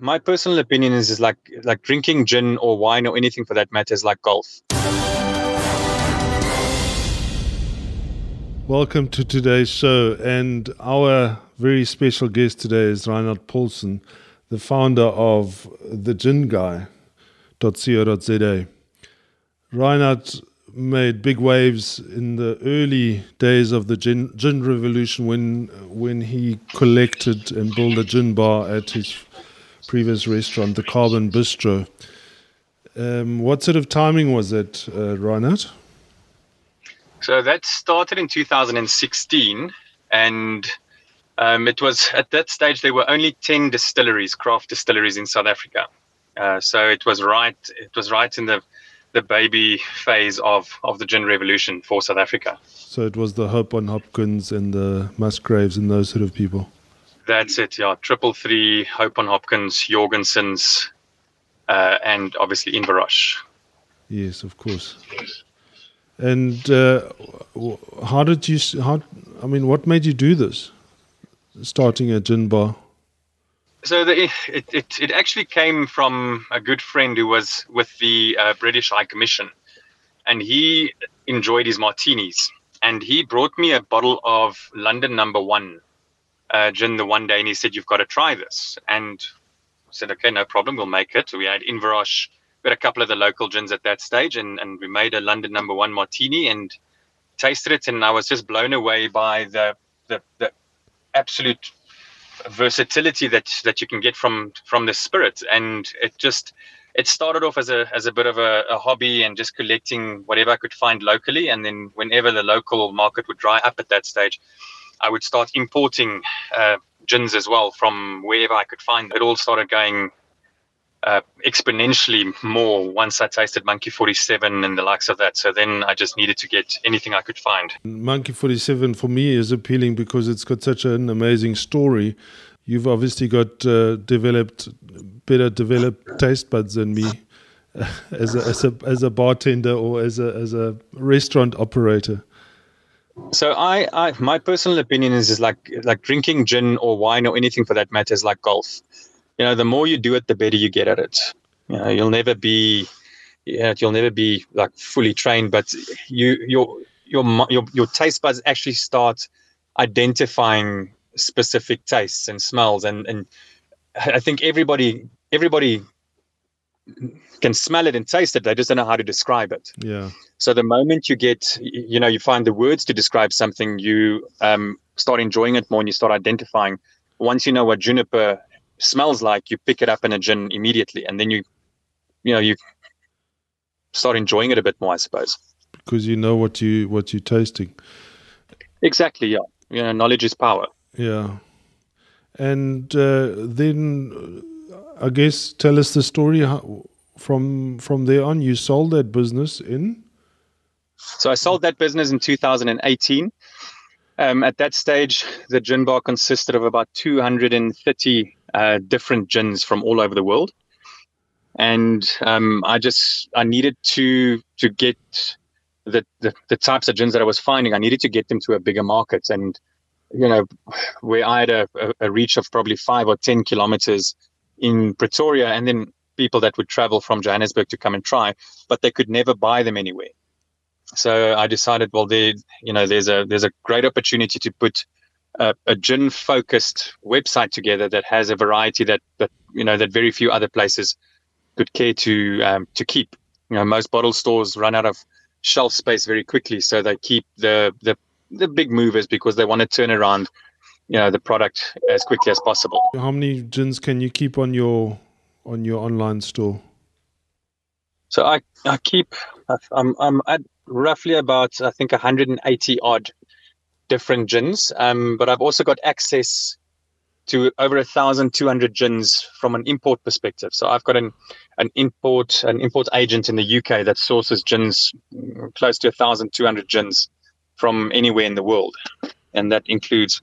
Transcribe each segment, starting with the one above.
My personal opinion is, is like like drinking gin or wine or anything for that matter is like golf. Welcome to today's show, and our very special guest today is Reinhard Paulsen, the founder of the Gin Guy.co.za. Reinhard made big waves in the early days of the gin, gin revolution when when he collected and built a gin bar at his previous restaurant, the Carbon Bistro. Um, what sort of timing was it, uh, Reinhard? So that started in 2016, and um, it was at that stage there were only 10 distilleries, craft distilleries in South Africa. Uh, so it was right. It was right in the the baby phase of of the gin revolution for South Africa. So it was the Hope on Hopkins and the Musgraves and those sort of people. That's it, yeah. Triple Three, Hope on Hopkins, Jorgensen's, uh, and obviously Inverroche. Yes, of course. And uh, how did you? How? I mean, what made you do this? Starting a gin bar. So the, it, it it actually came from a good friend who was with the uh, British High Commission, and he enjoyed his martinis, and he brought me a bottle of London Number One uh, gin the one day and he said, You've got to try this. And I said, Okay, no problem, we'll make it. We had Inverroche, we had a couple of the local gins at that stage, and, and we made a London number one martini and tasted it. And I was just blown away by the, the, the absolute versatility that that you can get from from the spirit and it just it started off as a as a bit of a, a, hobby and just collecting whatever I could find locally and then whenever the local market would dry up at that stage I would start importing uh, gins as well from wherever I could find. It all started going uh, exponentially more once I tasted Monkey 47 and the likes of that. So then I just needed to get anything I could find. Monkey 47 for me is appealing because it's got such an amazing story. You've obviously got uh, developed better developed taste buds than me as a, as a as a bartender or as a as a restaurant operator. So I, I, my personal opinion is is like like drinking gin or wine or anything for that matter is like golf. You know, the more you do it, the better you get at it. You know, you'll never be, yeah, you'll never be like fully trained, but you your your your your taste buds actually start identifying specific tastes and smells, and and I think everybody everybody can smell it and taste it. They just don't know how to describe it. Yeah. So the moment you get, you know, you find the words to describe something, you um, start enjoying it more and you start identifying. Once you know what juniper smells like, you pick it up in a gin immediately, and then you, you know, you start enjoying it a bit more, I suppose. Because you know what you what you're tasting. Exactly. Yeah. You know, knowledge is power. Yeah. And uh, then I guess tell us the story how, from from there on. You sold that business in. So I sold that business in 2018. Um, at that stage, the gin bar consisted of about 230 uh, different gins from all over the world, and um, I just I needed to to get the, the the types of gins that I was finding. I needed to get them to a bigger market, and you know, where I had a, a reach of probably five or ten kilometers in Pretoria, and then people that would travel from Johannesburg to come and try, but they could never buy them anywhere. So I decided, well, there, you know, there's a there's a great opportunity to put a, a gin focused website together that has a variety that that you know that very few other places could care to um, to keep. You know, most bottle stores run out of shelf space very quickly, so they keep the the the big movers because they want to turn around you know the product as quickly as possible. How many gins can you keep on your on your online store? So I I keep I'm I'm at roughly about I think 180 odd different gins, um, but I've also got access to over a thousand two hundred gins from an import perspective. So I've got an an import an import agent in the UK that sources gins close to a thousand two hundred gins from anywhere in the world, and that includes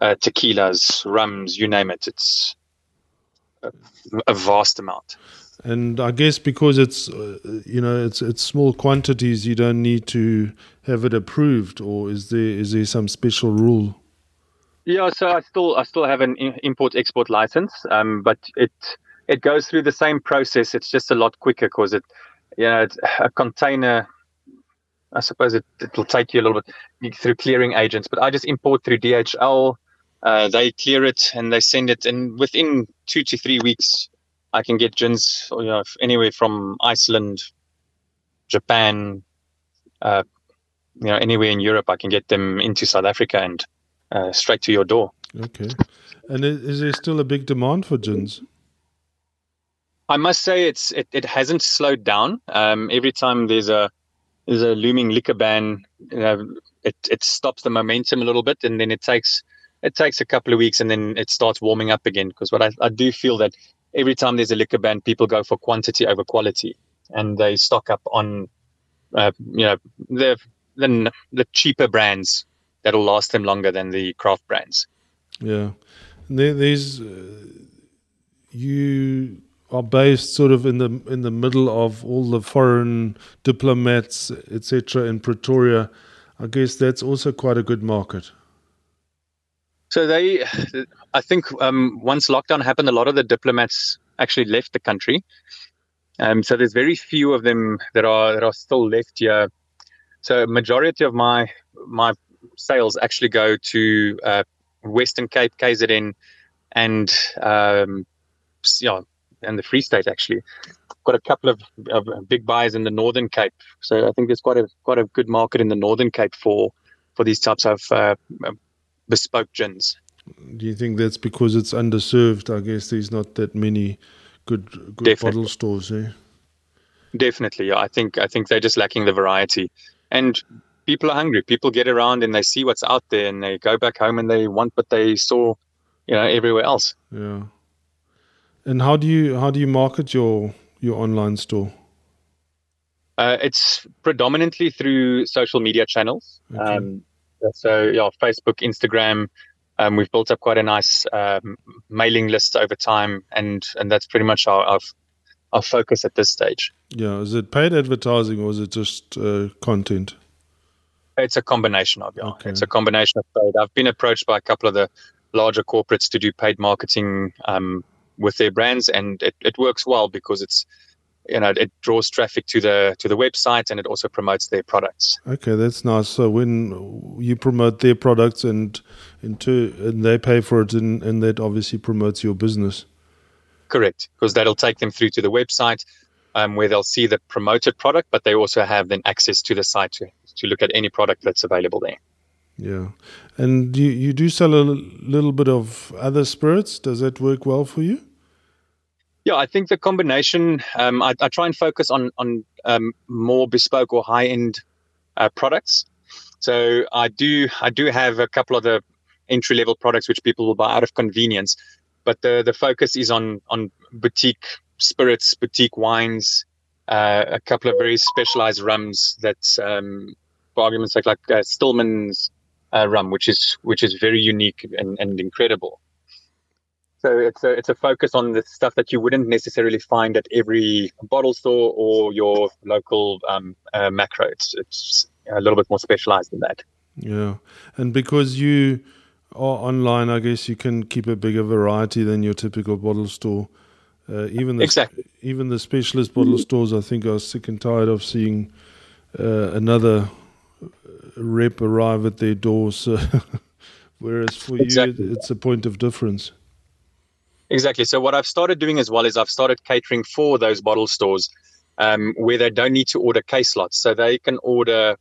uh, tequilas, rums, you name it. It's a, a, vast amount. And I guess because it's uh, you know it's it's small quantities, you don't need to have it approved, or is there is there some special rule? Yeah, so I still I still have an import export license, um, but it it goes through the same process. It's just a lot quicker because it, you know, a container. I suppose it it will take you a little bit through clearing agents, but I just import through DHL. Uh, they clear it and they send it, and within two to three weeks, I can get gins, you know, anywhere from Iceland, Japan, uh, you know, anywhere in Europe. I can get them into South Africa and uh, straight to your door. Okay. And is there still a big demand for gins? I must say it's it, it hasn't slowed down. Um, every time there's a there's a looming liquor ban, you know, it it stops the momentum a little bit, and then it takes it takes a couple of weeks, and then it starts warming up again. Because what I, I do feel that every time there's a liquor ban, people go for quantity over quality, and they stock up on uh, you know the the the cheaper brands that'll last them longer than the craft brands. Yeah, there, there's uh, you are based sort of in the in the middle of all the foreign diplomats, etc. in Pretoria. I guess that's also quite a good market. So they, I think, um, once lockdown happened, a lot of the diplomats actually left the country. Um, so there's very few of them that are that are still left here. So majority of my my sales actually go to uh, Western Cape, KZN, and um, yeah, and the Free State actually. Got a couple of, of, big buys in the Northern Cape, so I think there's quite a quite a good market in the Northern Cape for for these types of uh, bespoke gins. Do you think that's because it's underserved? I guess there's not that many good good Definitely. bottle stores, eh? Definitely, yeah. I think I think they're just lacking the variety, and people are hungry. People get around and they see what's out there, and they go back home and they want what they saw, you know, everywhere else. Yeah. And how do you how do you market your your online store? Uh, it's predominantly through social media channels. Okay. Um, so yeah, Facebook, Instagram. Um, we've built up quite a nice um, mailing list over time, and and that's pretty much our, our, our focus at this stage. Yeah, is it paid advertising or is it just uh, content? It's a combination of yeah. Okay. It's a combination of both. I've been approached by a couple of the larger corporates to do paid marketing um, with their brands, and it, it works well because it's you know it draws traffic to the to the website and it also promotes their products. Okay that's nice. So when you promote their products and into and they pay for it and, and that obviously promotes your business. Correct because that'll take them through to the website um, where they'll see the promoted product but they also have then access to the site to, to look at any product that's available there yeah and you, you do sell a little bit of other spirits does that work well for you yeah, I think the combination. Um, I, I, try and focus on on um, more bespoke or high end uh, products. So I do I do have a couple of the entry level products which people will buy out of convenience, but the the focus is on on boutique spirits, boutique wines, uh, a couple of very specialized rums that, um, for argument's sake, like uh, Stillman's uh, rum, which is which is very unique and, and incredible. So it's a it's a focus on the stuff that you wouldn't necessarily find at every bottle store or your local um, uh, Makro. It's it's a little bit more specialized than that. Yeah, and because you are online, I guess you can keep a bigger variety than your typical bottle store. Uh, even the exactly. even the specialist bottle stores, I think, are sick and tired of seeing uh, another rep arrive at their doors. whereas for exactly. you, it's a point of difference. Exactly. So what I've started doing as well is I've started catering for those bottle stores um, where they don't need to order case lots. So they can order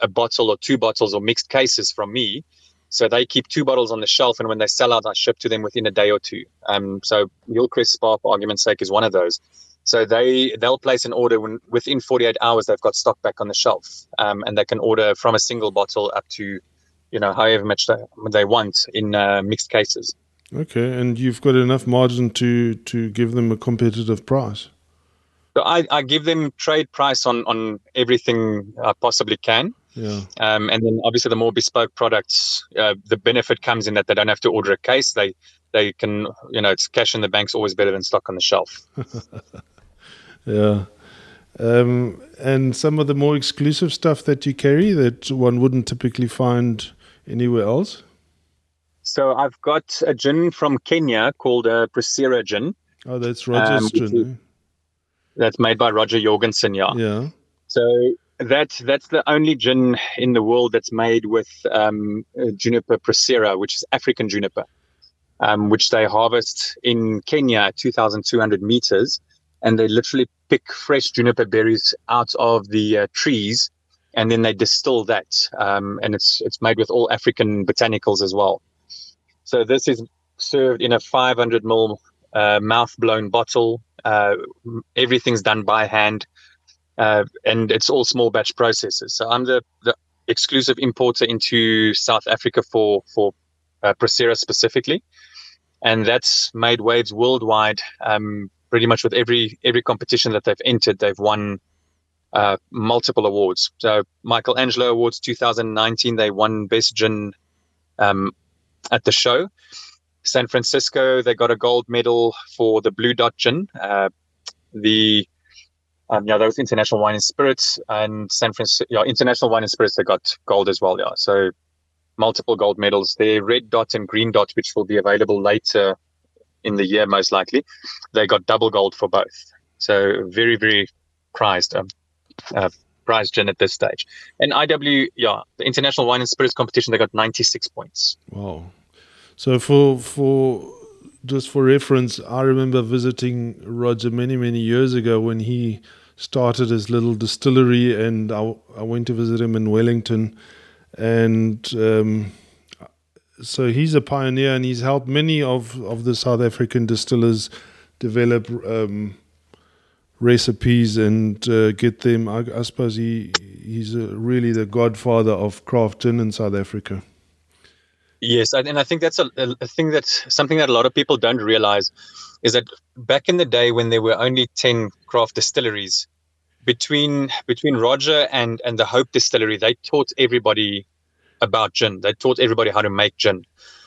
a bottle or two bottles or mixed cases from me. So they keep two bottles on the shelf, and when they sell out, I ship to them within a day or two. Um, so Hillcrest Spar, for argument's sake, is one of those. So they they'll place an order when within 48 hours they've got stock back on the shelf, um, and they can order from a single bottle up to, you know, however much they, they want in uh, mixed cases. Okay, and you've got enough margin to to give them a competitive price. So I, I give them trade price on on everything I possibly can. Yeah. Um, and then obviously the more bespoke products, uh, the benefit comes in that they don't have to order a case. They they can you know it's cash in the bank's always better than stock on the shelf. yeah. Um, and some of the more exclusive stuff that you carry that one wouldn't typically find anywhere else. So I've got a gin from Kenya called a Procera gin. Oh, that's Roger's um, gin. That's made by Roger Jorgensen, yeah. Yeah. So that that's the only gin in the world that's made with um, juniper procera, which is African juniper, um, which they harvest in Kenya at 2,200 meters, and they literally pick fresh juniper berries out of the uh, trees, and then they distill that, um, and it's it's made with all African botanicals as well. So this is served in a 500 ml uh, mouth blown bottle. Uh, everything's done by hand uh, and it's all small batch processes. So I'm the, the exclusive importer into South Africa for for uh, Procera specifically, and that's made waves worldwide. Um, pretty much with every every competition that they've entered, they've won uh, multiple awards. So Michelangelo Awards 2019, they won Best Gin um, at the show. San Francisco, they got a gold medal for the Blue Dot Gin. Uh, the um, yeah, those international wine and spirits and San Francisco, yeah, international wine and spirits, they got gold as well. Yeah. So multiple gold medals. The red dot and green dot, which will be available later in the year, most likely, they got double gold for both. So very, very prized, um, uh, prized gin at this stage. And IW, yeah, the international wine and spirits competition, they got 96 points. Wow. So for, for, just for reference, I remember visiting Roger many, many years ago when he started his little distillery, and I, I went to visit him in Wellington, and um, so he's a pioneer, and he's helped many of of the South African distillers develop. Um, recipes and uh, get them. I, I, suppose he he's a, really the godfather of craft gin in South Africa. Yes, and I think that's a, a thing that something that a lot of people don't realize is that back in the day when there were only ten craft distilleries, between between Roger and and the Hope Distillery, they taught everybody about gin. They taught everybody how to make gin.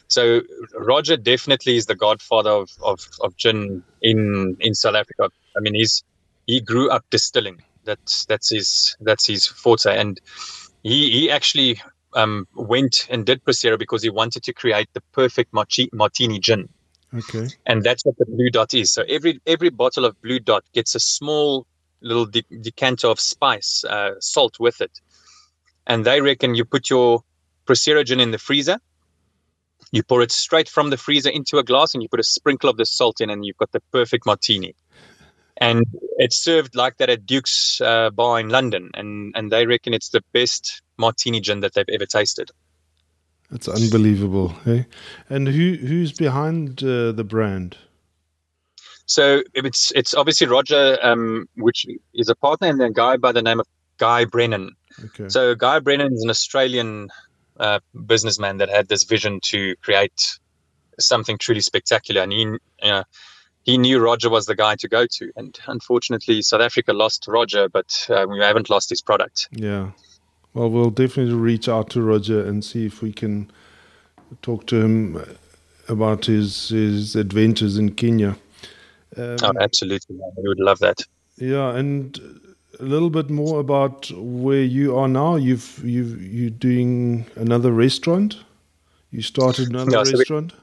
So Roger definitely is the godfather of, of, of gin in in South Africa. I mean, he's he grew up distilling. That's that's his that's his forte, and he he actually um, went and did Procera because he wanted to create the perfect martini gin. Okay. And that's what the blue dot is. So every every bottle of blue dot gets a small little de- decanter of spice, uh, salt with it. And they reckon you put your Procera gin in the freezer, you pour it straight from the freezer into a glass, and you put a sprinkle of the salt in, and you've got the perfect martini. And it's served like that at Duke's uh, bar in London, and and they reckon it's the best martini gin that they've ever tasted. That's unbelievable, hey? And who who's behind uh, the brand? So it's it's obviously Roger, um, which is a partner, and then a guy by the name of Guy Brennan. Okay. So Guy Brennan is an Australian uh, businessman that had this vision to create something truly spectacular, and he, you know, he knew Roger was the guy to go to. And unfortunately, South Africa lost Roger, but uh, we haven't lost his product. Yeah. Well, we'll definitely reach out to Roger and see if we can talk to him about his his adventures in Kenya. Um, oh, absolutely. We would love that. Yeah, and a little bit more about where you are now. You've you you doing another restaurant. You started another yeah, so restaurant.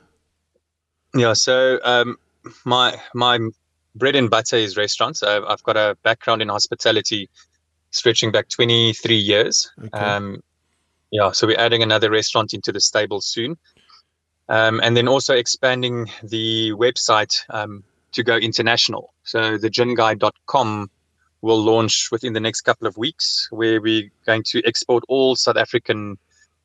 We, yeah. So um, my my bread and butter is restaurants. I've, I've got a background in hospitality, stretching back 23 years. Okay. Um, yeah. So we're adding another restaurant into the stable soon. Um, and then also expanding the website um, to go international. So the ginguy.com will launch within the next couple of weeks, where we're going to export all South African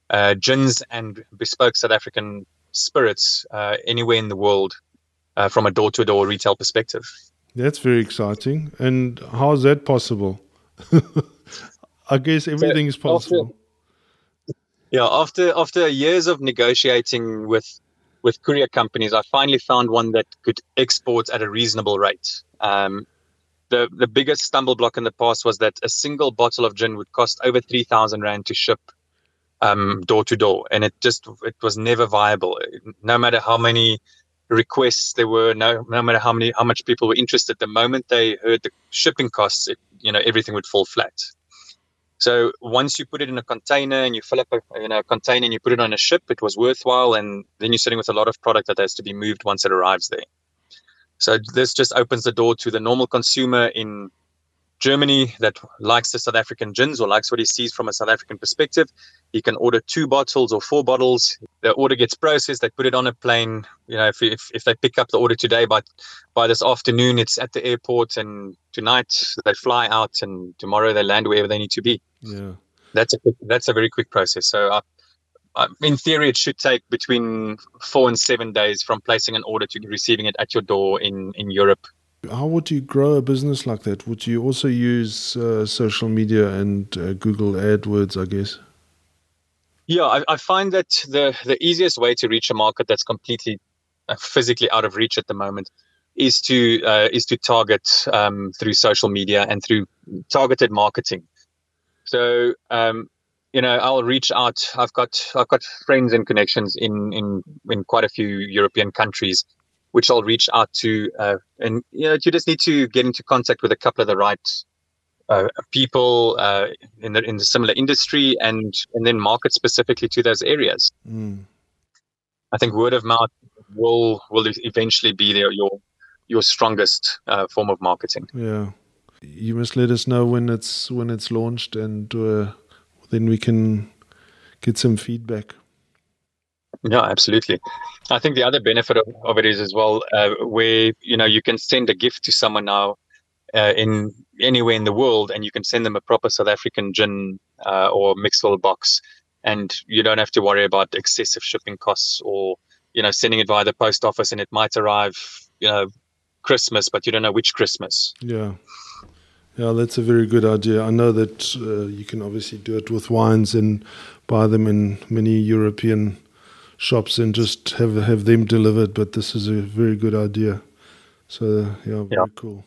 uh, gins and bespoke South African spirits uh, anywhere in the world uh, from a door to door retail perspective. That's very exciting. And how is that possible? I guess everything so is possible. After, yeah, after after years of negotiating with with courier companies, I finally found one that could export at a reasonable rate. Um, the the biggest stumble block in the past was that a single bottle of gin would cost over three thousand rand to ship um, door to door, and it just it was never viable. No matter how many requests there were, no no matter how many how much people were interested, the moment they heard the shipping costs, it, you know everything would fall flat. So once you put it in a container and you fill up a you know, container and you put it on a ship, it was worthwhile. And then you're sitting with a lot of product that has to be moved once it arrives there. So this just opens the door to the normal consumer in Germany that likes the South African gins or likes what he sees from a South African perspective. He can order two bottles or four bottles. The order gets processed. They put it on a plane. You know, if, if, if they pick up the order today, but by this afternoon, it's at the airport, and tonight they fly out, and tomorrow they land wherever they need to be. Yeah, that's a that's a very quick process. So, uh, in theory, it should take between four and seven days from placing an order to receiving it at your door in in Europe how would you grow a business like that? Would you also use uh, social media and uh, Google AdWords, I guess? Yeah, I, I, find that the, the easiest way to reach a market that's completely uh, physically out of reach at the moment is to uh, is to target um, through social media and through targeted marketing. So um, you know, I'll reach out. I've got I've got friends and connections in in in quite a few European countries which I'll reach out to. Uh, and you know, you just need to get into contact with a couple of the right uh, people uh, in the in the similar industry, and and then market specifically to those areas. Mm. I think word of mouth will will eventually be your your strongest uh, form of marketing. Yeah, you must let us know when it's when it's launched, and uh, then we can get some feedback. Yeah, absolutely. I think the other benefit of, of it is as well, uh, where you know you can send a gift to someone now uh, in anywhere in the world, and you can send them a proper South African gin uh, or mixwell box, and you don't have to worry about excessive shipping costs or you know sending it via the post office, and it might arrive, you know, Christmas, but you don't know which Christmas. Yeah. Yeah, that's a very good idea. I know that uh, you can obviously do it with wines and buy them in many European shops and just have have them delivered. But this is a very good idea. So yeah, very yeah. cool.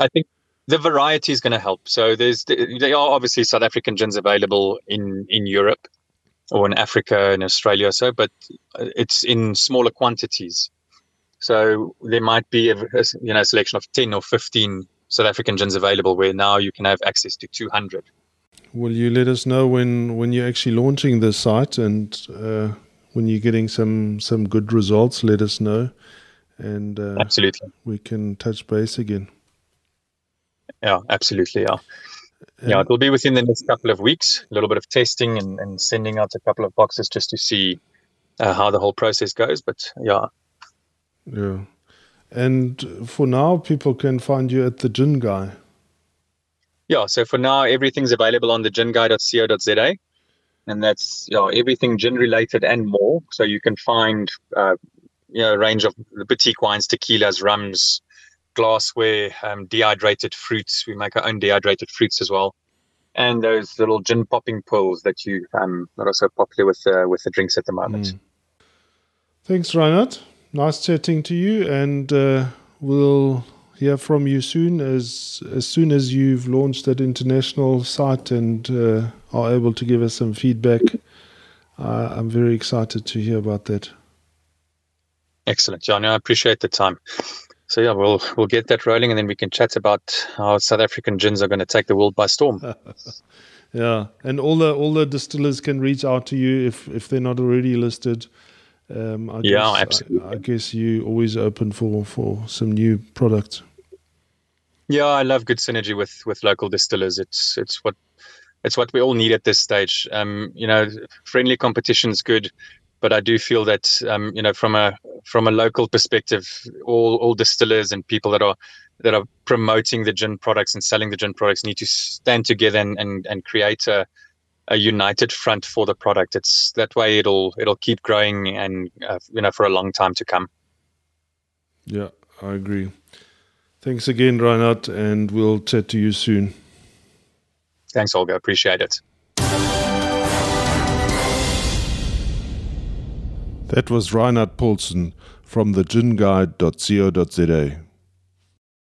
I think the variety is going to help. So there's there are obviously South African gins available in in Europe or in Africa and Australia or so, but it's in smaller quantities. So there might be a, a you know selection of ten or fifteen South African gins available, where now you can have access to two hundred. Will you let us know when when you're actually launching the site and uh, when you're getting some some good results, let us know, and uh, absolutely we can touch base again. Yeah, absolutely. Yeah. Yeah, it will be within the next couple of weeks. A little bit of testing and, and sending out a couple of boxes just to see uh, how the whole process goes. But yeah, yeah. And for now, people can find you at the Gin Guy. Yeah, so for now, everything's available on the ginguy.co.za and that's you know, everything gin related and more. So you can find uh, you know a range of boutique wines, tequilas, rums, glassware, um, dehydrated fruits. We make our own dehydrated fruits as well, and those little gin popping pearls that you um, that are so popular with uh, with the drinks at the moment. Mm. Thanks, Reinhard. Nice chatting to you, and uh, we'll hear from you soon as as soon as you've launched that international site and uh, are able to give us some feedback. Uh, I'm very excited to hear about that. Excellent, Johnny. I appreciate the time. So yeah, we'll we'll get that rolling, and then we can chat about how South African gins are going to take the world by storm. yeah, and all the all the distillers can reach out to you if if they're not already listed. Um, I yeah, guess, absolutely. I, I, guess you always open for for some new products. Yeah, I love good synergy with with local distillers. It's it's what it's what we all need at this stage. Um, you know, friendly competition is good, but I do feel that um, you know from a from a local perspective, all all distillers and people that are that are promoting the gin products and selling the gin products need to stand together and and, and create a a united front for the product. It's that way it'll it'll keep growing and uh, you know for a long time to come. Yeah, I agree. Thanks again, Reinhard, and we'll chat to you soon. Thanks, Olga. Appreciate it. That was Reinhard Paulsen from the ginguy.co.za.